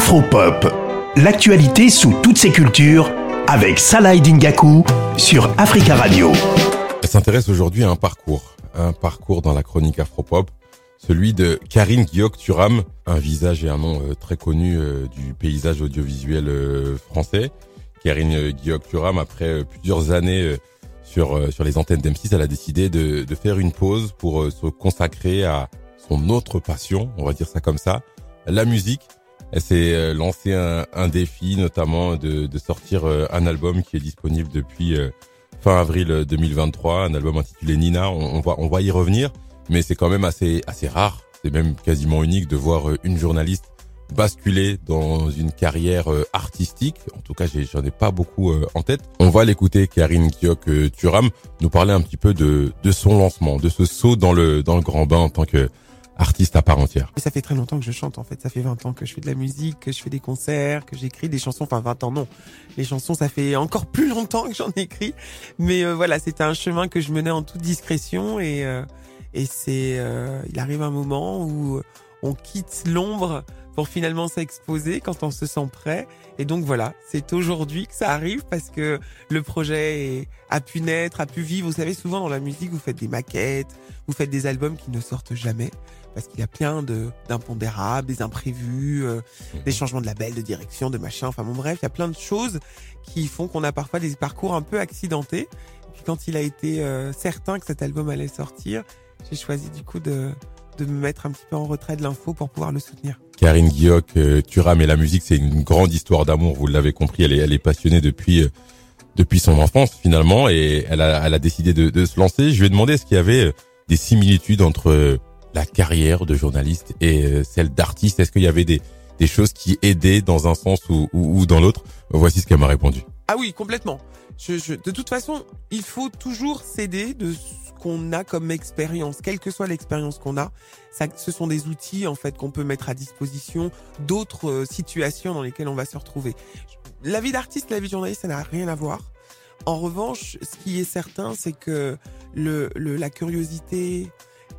Afropop, l'actualité sous toutes ses cultures avec Salah Dingaku sur Africa Radio. Elle s'intéresse aujourd'hui à un parcours, un parcours dans la chronique Afropop, celui de Karine Guillaume-Turam, un visage et un nom euh, très connu euh, du paysage audiovisuel euh, français. Karine Guillaume-Turam, après plusieurs années sur les antennes d'M6, elle a décidé de faire une pause pour se consacrer à son autre passion, on va dire ça comme ça, la musique. Elle s'est euh, lancé un, un, défi, notamment de, de, sortir euh, un album qui est disponible depuis euh, fin avril 2023, un album intitulé Nina. On, on va, on va y revenir, mais c'est quand même assez, assez rare. C'est même quasiment unique de voir une journaliste basculer dans une carrière artistique. En tout cas, j'en ai, pas beaucoup en tête. On va l'écouter, Karine Kiok Turam, nous parler un petit peu de, de son lancement, de ce saut dans le, dans le grand bain en tant que artiste à part entière. ça fait très longtemps que je chante en fait. Ça fait 20 ans que je fais de la musique, que je fais des concerts, que j'écris des chansons. Enfin 20 ans non. Les chansons ça fait encore plus longtemps que j'en écris. Mais euh, voilà, c'était un chemin que je menais en toute discrétion et euh, et c'est euh, il arrive un moment où on quitte l'ombre pour finalement s'exposer quand on se sent prêt. Et donc voilà, c'est aujourd'hui que ça arrive parce que le projet a pu naître, a pu vivre. Vous savez, souvent dans la musique, vous faites des maquettes, vous faites des albums qui ne sortent jamais parce qu'il y a plein de d'impondérables, des imprévus, euh, mhm. des changements de label, de direction, de machin. Enfin bon bref, il y a plein de choses qui font qu'on a parfois des parcours un peu accidentés. Et puis quand il a été euh, certain que cet album allait sortir, j'ai choisi du coup de de me mettre un petit peu en retrait de l'info pour pouvoir le soutenir. Karine Guillaume, euh, Turam et la musique, c'est une grande histoire d'amour. Vous l'avez compris, elle est, elle est passionnée depuis euh, depuis son enfance finalement, et elle a, elle a décidé de, de se lancer. Je lui ai demandé est-ce qu'il y avait euh, des similitudes entre la carrière de journaliste et celle d'artiste. Est-ce qu'il y avait des, des choses qui aidaient dans un sens ou, ou, dans l'autre? Voici ce qu'elle m'a répondu. Ah oui, complètement. Je, je, de toute façon, il faut toujours s'aider de qu'on a comme expérience, quelle que soit l'expérience qu'on a, ça, ce sont des outils en fait qu'on peut mettre à disposition d'autres euh, situations dans lesquelles on va se retrouver. La vie d'artiste, la vie de journaliste, ça n'a rien à voir. En revanche, ce qui est certain, c'est que la curiosité,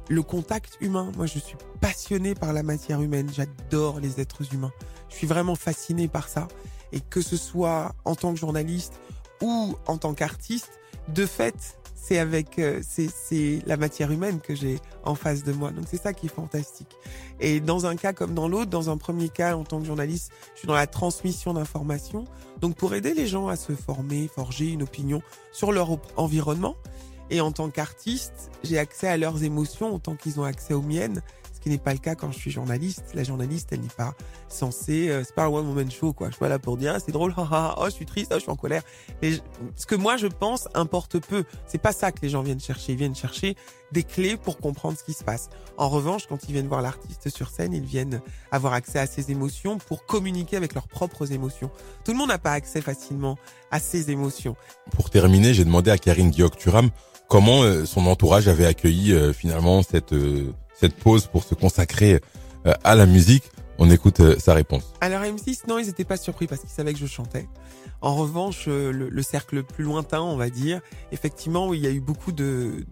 le contact humain, moi je suis passionné par la matière humaine, j'adore les êtres humains. Je suis vraiment fasciné par ça. Et que ce soit en tant que journaliste ou en tant qu'artiste, de fait, c'est avec euh, c'est la matière humaine que j'ai en face de moi. Donc c'est ça qui est fantastique. Et dans un cas comme dans l'autre, dans un premier cas en tant que journaliste, je suis dans la transmission d'informations. Donc pour aider les gens à se former, forger une opinion sur leur environnement. Et en tant qu'artiste, j'ai accès à leurs émotions autant qu'ils ont accès aux miennes ce qui n'est pas le cas quand je suis journaliste. La journaliste, elle n'est pas censée, euh, c'est pas un one woman show quoi. Je suis pas là pour dire ah, c'est drôle, oh je suis triste, oh je suis en colère. Ce que moi je pense importe peu. C'est pas ça que les gens viennent chercher. Ils viennent chercher des clés pour comprendre ce qui se passe. En revanche, quand ils viennent voir l'artiste sur scène, ils viennent avoir accès à ses émotions pour communiquer avec leurs propres émotions. Tout le monde n'a pas accès facilement à ses émotions. Pour terminer, j'ai demandé à Karine Guillaume-Turam comment euh, son entourage avait accueilli euh, finalement cette cette pause pour se consacrer euh, à la musique. On écoute euh, sa réponse. Alors M6, non, ils n'étaient pas surpris parce qu'ils savaient que je chantais. En revanche, euh, le, cercle plus lointain, on va dire, effectivement, il y a eu beaucoup de,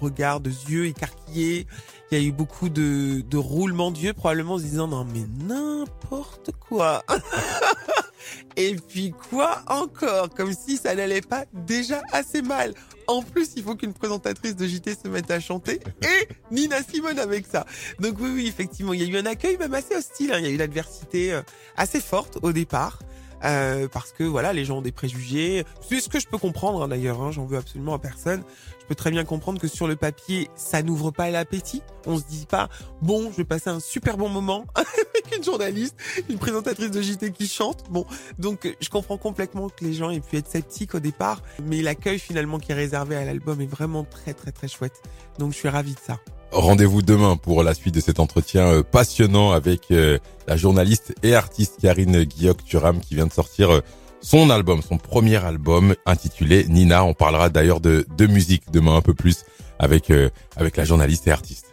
regards, de yeux écarquillés. Il y a eu beaucoup de, de roulements d'yeux, probablement en se disant non mais n'importe quoi. Et puis quoi encore? Comme si ça n'allait pas déjà assez mal. En plus, il faut qu'une présentatrice de JT se mette à chanter et Nina Simone avec ça. Donc oui, oui, effectivement, il y a eu un accueil même assez hostile. Hein. Il y a eu l'adversité euh, assez forte au départ. Euh, parce que voilà, les gens ont des préjugés. C'est ce que je peux comprendre hein, d'ailleurs. Hein, J'en veux absolument à personne. Je peux très bien comprendre que sur le papier, ça n'ouvre pas l'appétit. On se dit pas bon, je vais passer un super bon moment une journaliste, une présentatrice de JT qui chante. Bon, donc je comprends complètement que les gens aient pu être sceptiques au départ, mais l'accueil finalement qui est réservé à l'album est vraiment très très très chouette. Donc je suis ravi de ça. Rendez-vous demain pour la suite de cet entretien euh, passionnant avec euh, la journaliste et artiste Karine Guillaume-Turam qui vient de sortir euh, son album, son premier album intitulé Nina. On parlera d'ailleurs de, de musique demain un peu plus avec, avec la journaliste et artiste.